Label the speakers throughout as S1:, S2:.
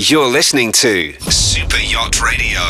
S1: You're listening to Super Yacht Radio.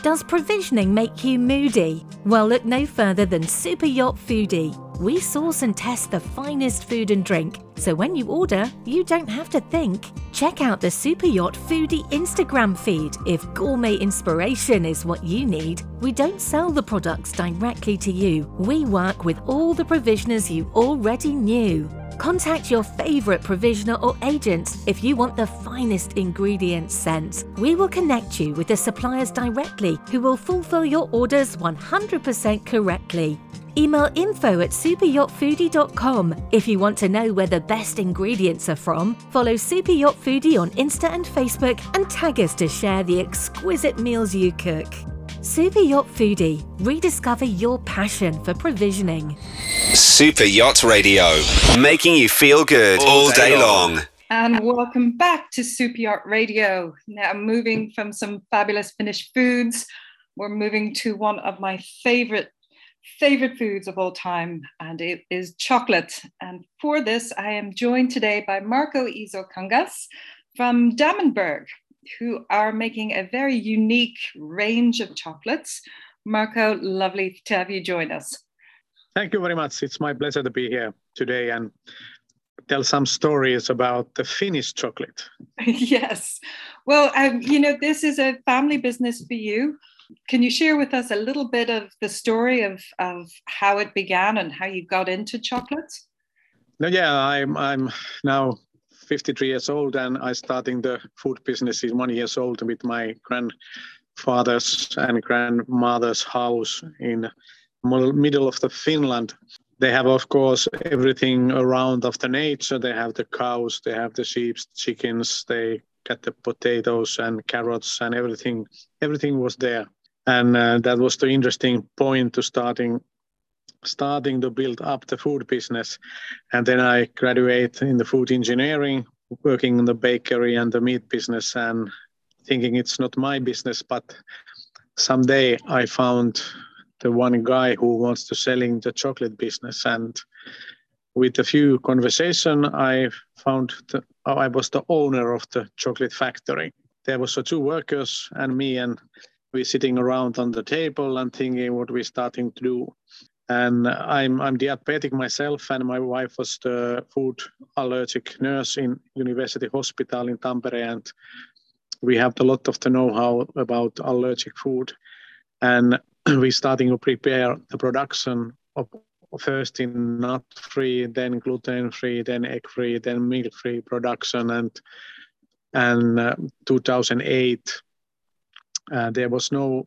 S2: Does provisioning make you moody? Well, look no further than Super Yacht Foodie. We source and test the finest food and drink, so when you order, you don't have to think. Check out the Super Yacht Foodie Instagram feed if gourmet inspiration is what you need. We don't sell the products directly to you, we work with all the provisioners you already knew. Contact your favourite provisioner or agent if you want the finest ingredients sent. We will connect you with the suppliers directly who will fulfill your orders 100% correctly. Email info at superyachtfoodie.com if you want to know where the best ingredients are from. Follow Super Yacht Foodie on Insta and Facebook and tag us to share the exquisite meals you cook. Super Yacht Foodie, rediscover your passion for provisioning.
S1: Super Yacht Radio, making you feel good all, day, long.
S3: And welcome back to Super Yacht Radio. Now, moving from some fabulous Finnish foods, we're moving to one of my favorite favorite foods of all time, and it is chocolate. And for this, I am joined today by Marco Iso-Kangas from Dammenberg, who are making a very unique range of chocolates. Marco, lovely to have you join us.
S4: Thank you very much. It's my pleasure to be here today and tell some stories about the Finnish chocolate.
S3: yes. Well, um, you know, this is a family business for you. Can you share with us a little bit of the story of, of how it began and how you got into chocolate?
S4: No, yeah, I'm I'm now 53 years old and I starting the food business is one years old with my grandfather's and grandmother's house in middle of the Finland. They have, of course, everything around of the nature. They have the cows, they have the sheep, chickens, they get the potatoes and carrots and everything. Everything was there and uh, that was the interesting point to starting starting to build up the food business. And then i graduate in the food engineering working in the bakery and the meat business and thinking it's not my business but someday i found the one guy who wants to selling the chocolate business. And with a few conversation i found the, oh, i was the owner of the chocolate factory. There was two workers and me and we're sitting around on the table and thinking what we're starting to do. And I'm I'm diabetic myself, and my wife was the food allergic nurse in University Hospital in Tampere, and we have a lot of the know-how about allergic food. And we're starting to prepare the production of first in nut-free, then gluten-free, then egg-free, then milk-free production, and and uh, 2008 uh, there was no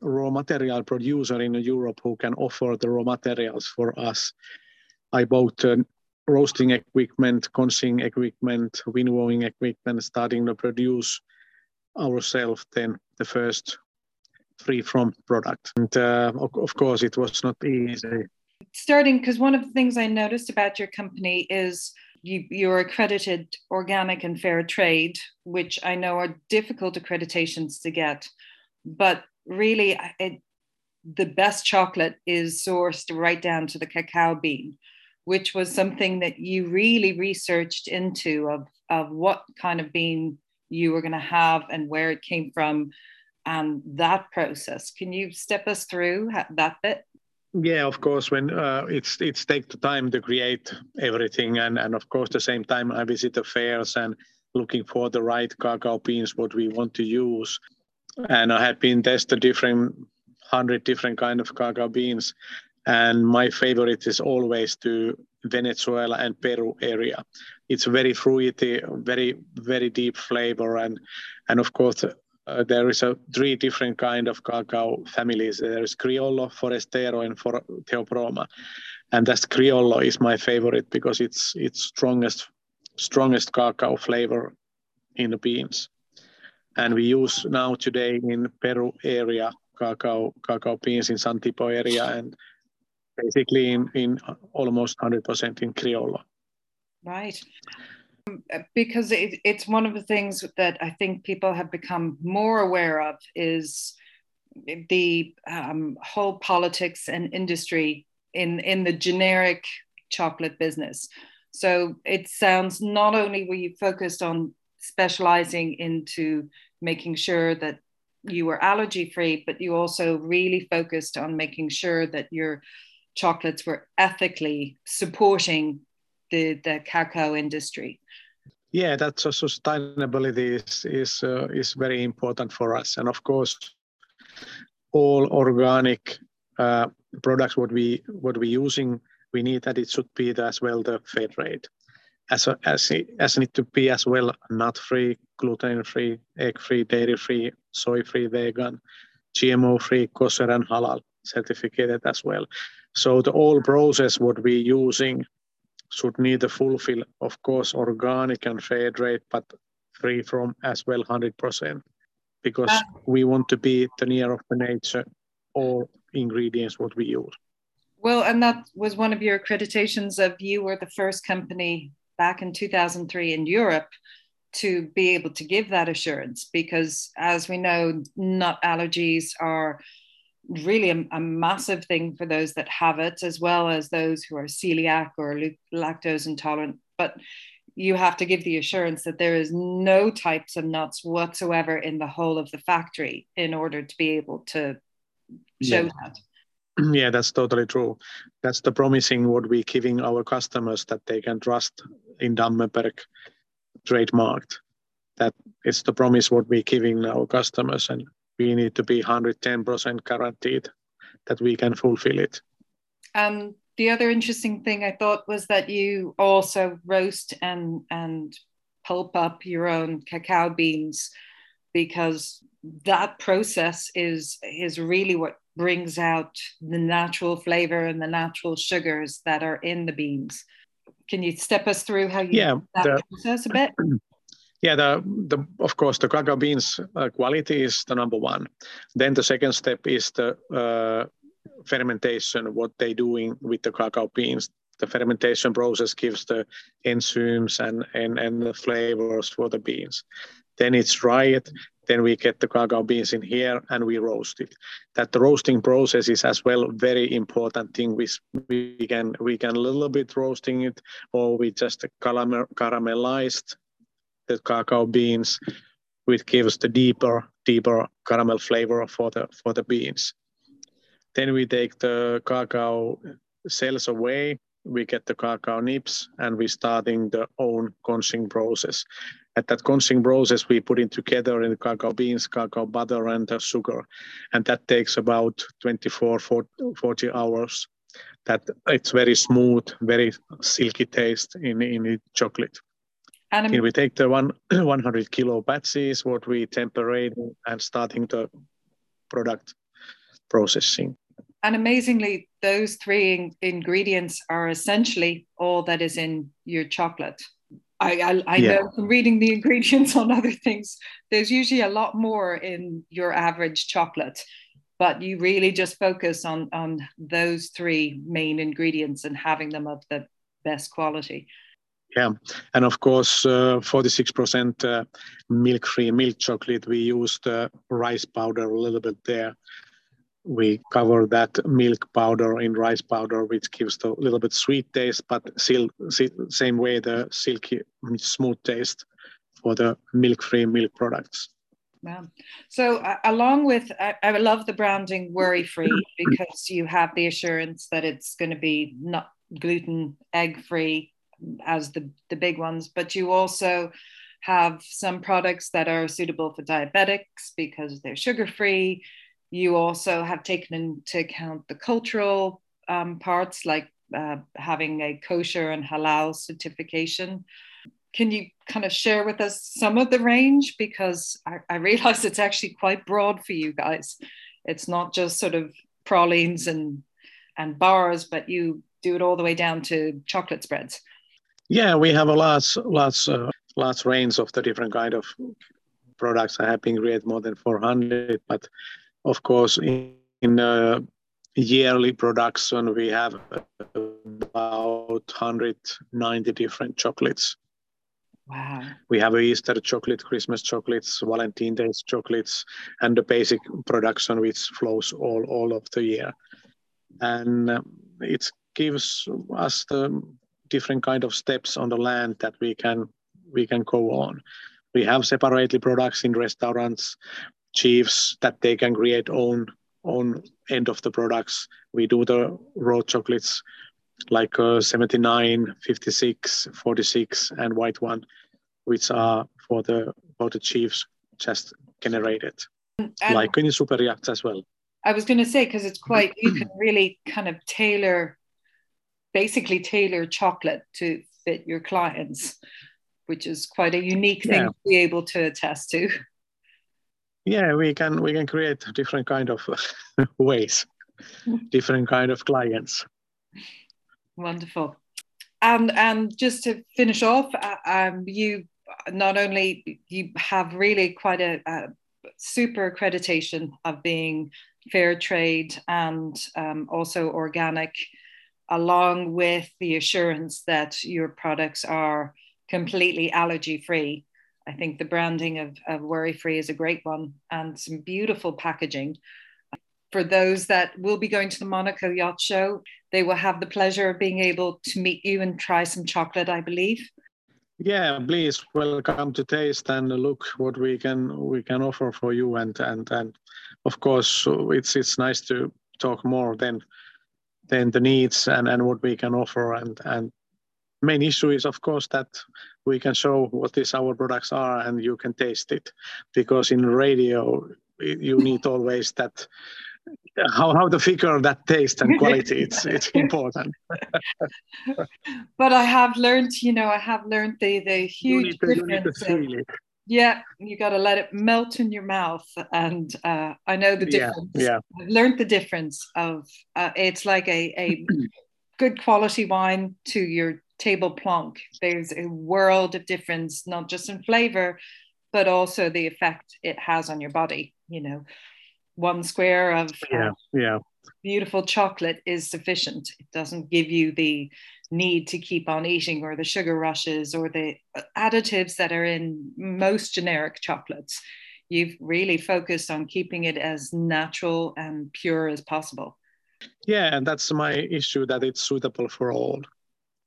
S4: raw material producer in Europe who can offer the raw materials for us. I bought uh, roasting equipment, conching equipment, winnowing equipment, starting to produce ourselves then the first free from product. And uh, of, course, it was not easy.
S3: Starting, because one of the things I noticed about your company is you, you're accredited organic and fair trade, which I know are difficult accreditations to get. But really, it, the best chocolate is sourced right down to the cacao bean, which was something that you really researched into of, of what kind of bean you were going to have and where it came from and that process. Can you step us through that bit?
S4: Yeah, of course. When uh, it's it's take the time to create everything, and and of course the same time I visit the fairs and looking for the right cacao beans what we want to use, and I have been tested different hundred different kind of cacao beans, and my favorite is always to Venezuela and Peru area. It's very fruity, very very deep flavor, and and of course uh, there is a three different kind of cacao families. There is Criollo, Forastero, and for Theobroma, and that Criollo is my favorite because it's it's strongest strongest cacao flavor in the beans, and we use now today in Peru area cacao cacao beans in Satipo area and basically in in almost 100% in Criollo.
S3: Right. Uh, because it, it's one of the things that I think people have become more aware of is the um, whole politics and industry in in the generic chocolate business. So it sounds not only were you focused on specializing into making sure that you were allergy free, but you also really focused on making sure that your chocolates were ethically supporting the, the cacao industry.
S4: Yeah, that's also sustainability is is uh, is very important for us, and of course, all organic uh, products what we what we using, we need that it should be as well the fair trade, as a, as it, as need to be as well nut free, gluten free, egg free, dairy free, soy free, vegan, GMO free, kosher and halal certificated as well. So the whole process what we using should need to fulfill, of course, organic and fair trade, but free from as well 100%, because uh, we want to be the near of the nature, all ingredients what we use.
S3: Well, and that was one of your accreditations of you were the first company back in 2003 in Europe to be able to give that assurance because as we know nut allergies are really a, a, massive thing for those that have it, as well as those who are celiac or lactose intolerant. But you have to give the assurance that there is no types of nuts whatsoever in the whole of the factory in order to be able to show
S4: yeah.
S3: that.
S4: Yeah, that's totally true. That's the promising what we're giving our customers that they can trust in Dammenberg trademarked. That is the promise what we're giving our customers, and we need to be 110% guaranteed that we can fulfill it.
S3: Um, the other interesting thing I thought was that you also roast and and pulp up your own cacao beans because that process is is really what brings out the natural flavor and the natural sugars that are in the beans. Can you step us through how you
S4: yeah,
S3: that the, process a bit?
S4: Yeah, the, the of course the cacao beans uh, quality is the number one. Then the second step is the uh, fermentation. What they doing with the cacao beans? The fermentation process gives the enzymes and and and the flavors for the beans. Then it's dried. Then we get the cacao beans in here and we roast it. That roasting process is as well very important thing. We we can we can a little bit roasting it, or we just caramel, caramelized the cacao beans, which gives the deeper, deeper caramel flavor for the for the beans. Then we take the cacao cells away. We get the cacao nibs, and we starting the own conching process. At that conching process, we put it together in the cacao beans, cacao butter, and the sugar, and that takes about 24, 40 hours. That it's very smooth, very silky taste in in the chocolate. And Here we take the one 100 kilo batches, what we temperate and starting the product processing.
S3: And amazingly, those three in- ingredients are essentially all that is in your chocolate. I, I, I yeah. know from reading the ingredients on other things, there's usually a lot more in your average chocolate, but you really just focus on, on those three main ingredients and having them of the best quality.
S4: Yeah, and of course, 46% uh, uh, milk-free milk chocolate. We use the rice powder a little bit there. We cover that milk powder in rice powder, which gives a little bit sweet taste, but still same way the silky smooth taste for the milk-free milk products.
S3: Yeah. So uh, along with, I, I, love the branding worry free because you have the assurance that it's going to be not gluten, egg free, as the, the big ones, but you also have some products that are suitable for diabetics because they're sugar free. You also have taken into account the cultural um, parts like uh, having a kosher and halal certification. Can you kind of share with us some of the range? Because I, I realize it's actually quite broad for you guys. It's not just sort of pralines and and bars, but you do it all the way down to chocolate spreads.
S4: Yeah, we have a large, lots, uh, large range of the different kind of products. I have been created more than 400, but of course, in, in uh, yearly production, we have about 190 different chocolates.
S3: Wow.
S4: We have Easter chocolate, Christmas chocolates, Valentine's Days chocolates, and the basic production which flows all, all of the year. And uh, it gives us the different kind of steps on the land that we can we can go on. we have separately products in restaurants, chiefs that they can create own own end of the products. We do the raw chocolates like uh, 79, 56, 46, and white one, which are for the for the chiefs just generated, and like in super yachts as well.
S3: I was going to say because it's quite you can really kind of tailor, basically tailor chocolate to fit your clients, which is quite a unique thing yeah. to be able to attest to.
S4: Yeah, we can we can create different kind of ways, different kind of clients.
S3: Wonderful. And and just to finish off, uh, um, you not only you have really quite a, a super accreditation of being fair trade and um, also organic, along with the assurance that your products are completely allergy free. I think the branding of, of Worry Free is a great one and some beautiful packaging. For those that will be going to the Monaco Yacht Show, they will have the pleasure of being able to meet you and try some chocolate, I believe.
S4: Yeah, please welcome to taste and look what we can we can offer for you. And and and of course it's it's nice to talk more than than the needs and and what we can offer. And and main issue is of course that we can show what these our products are and you can taste it. Because in radio you need always that how how the figure that taste and quality it's it's important.
S3: But i have learned you know i have learned the the huge to, difference of, yeah you got to let it melt in your mouth. And uh, i know the difference.
S4: yeah, yeah.
S3: i've learned the difference of uh, it's like a, a good quality wine to your table plonk there's a world of difference not just in flavor but also the effect it has on your body you know one square of
S4: yeah, uh, yeah.
S3: beautiful chocolate is sufficient. It doesn't give you the need to keep on eating or the sugar rushes or the additives that are in most generic chocolates. You've really focused on keeping it as natural and pure as possible.
S4: Yeah, and that's my issue that it's suitable for all.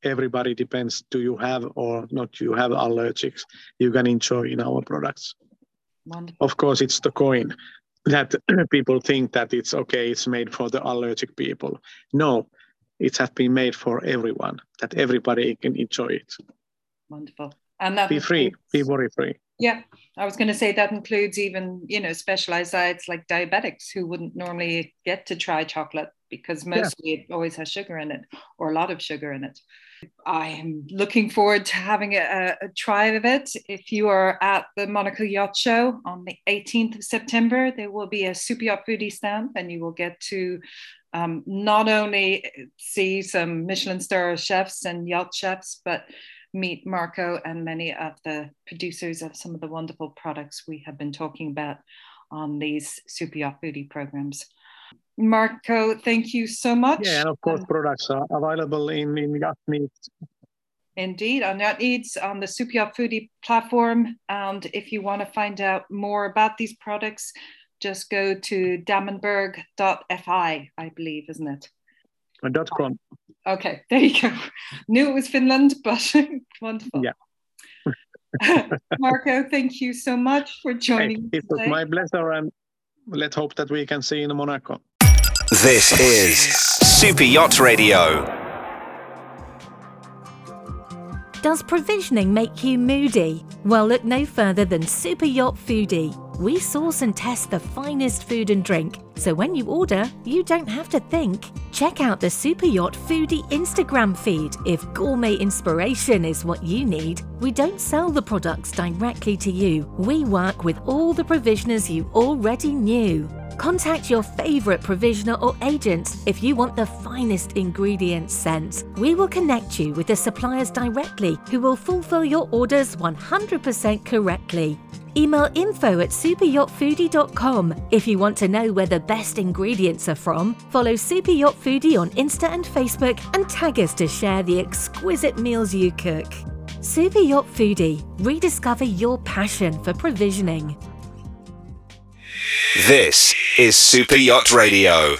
S4: Everybody depends do you have or not you have allergics you can enjoy in our products. Wonderful. Of course, it's the coin that people think that it's okay, it's made for the allergic people. No, it has been made for everyone, that everybody can enjoy it.
S3: Wonderful. And that
S4: be free, be worry free.
S3: Yeah, I was going to say that includes even, you know, specialized diets like diabetics who wouldn't normally get to try chocolate because mostly yeah. it always has sugar in it or a lot of sugar in it. I am looking forward to having a, a, try of it. If you are at the Monaco Yacht Show on the 18th of September, there will be a Super Yacht Foodie stand, and you will get to um, not only see some Michelin star chefs and yacht chefs, but meet Marco and many of the producers of some of the wonderful products we have been talking about on these Super Yacht Foodie programs. Marco, thank you so much.
S4: Yeah, and of course, um, products are available in, in Yacht
S3: Indeed, on Yacht on the Yacht Foodie platform. And if you want to find out more about these products, just go to dammenberg.fi, I believe, isn't it?
S4: Dot com.
S3: Okay, there you go. Knew it was Finland, but wonderful.
S4: Yeah.
S3: Marco, thank you so much for joining.
S4: Hey, it was my pleasure, and let's hope that we can see you in Monaco.
S1: This is Super Yacht Radio.
S2: Does provisioning make you moody? Well, look no further than Super Yacht Foodie. We source and test the finest food and drink, so when you order, you don't have to think. Check out the Super Yacht Foodie Instagram feed if gourmet inspiration is what you need. We don't sell the products directly to you, we work with all the provisioners you already knew. Contact your favourite provisioner or agent if you want the finest ingredients sent. We will connect you with the suppliers directly who will fulfill your orders 100% correctly. Email info at superyachtfoodie.com if you want to know where the best ingredients are from. Follow Super Yacht Foodie on Insta and Facebook and tag us to share the exquisite meals you cook. Super Yacht Foodie, rediscover your passion for provisioning.
S1: This is Super Yacht Radio.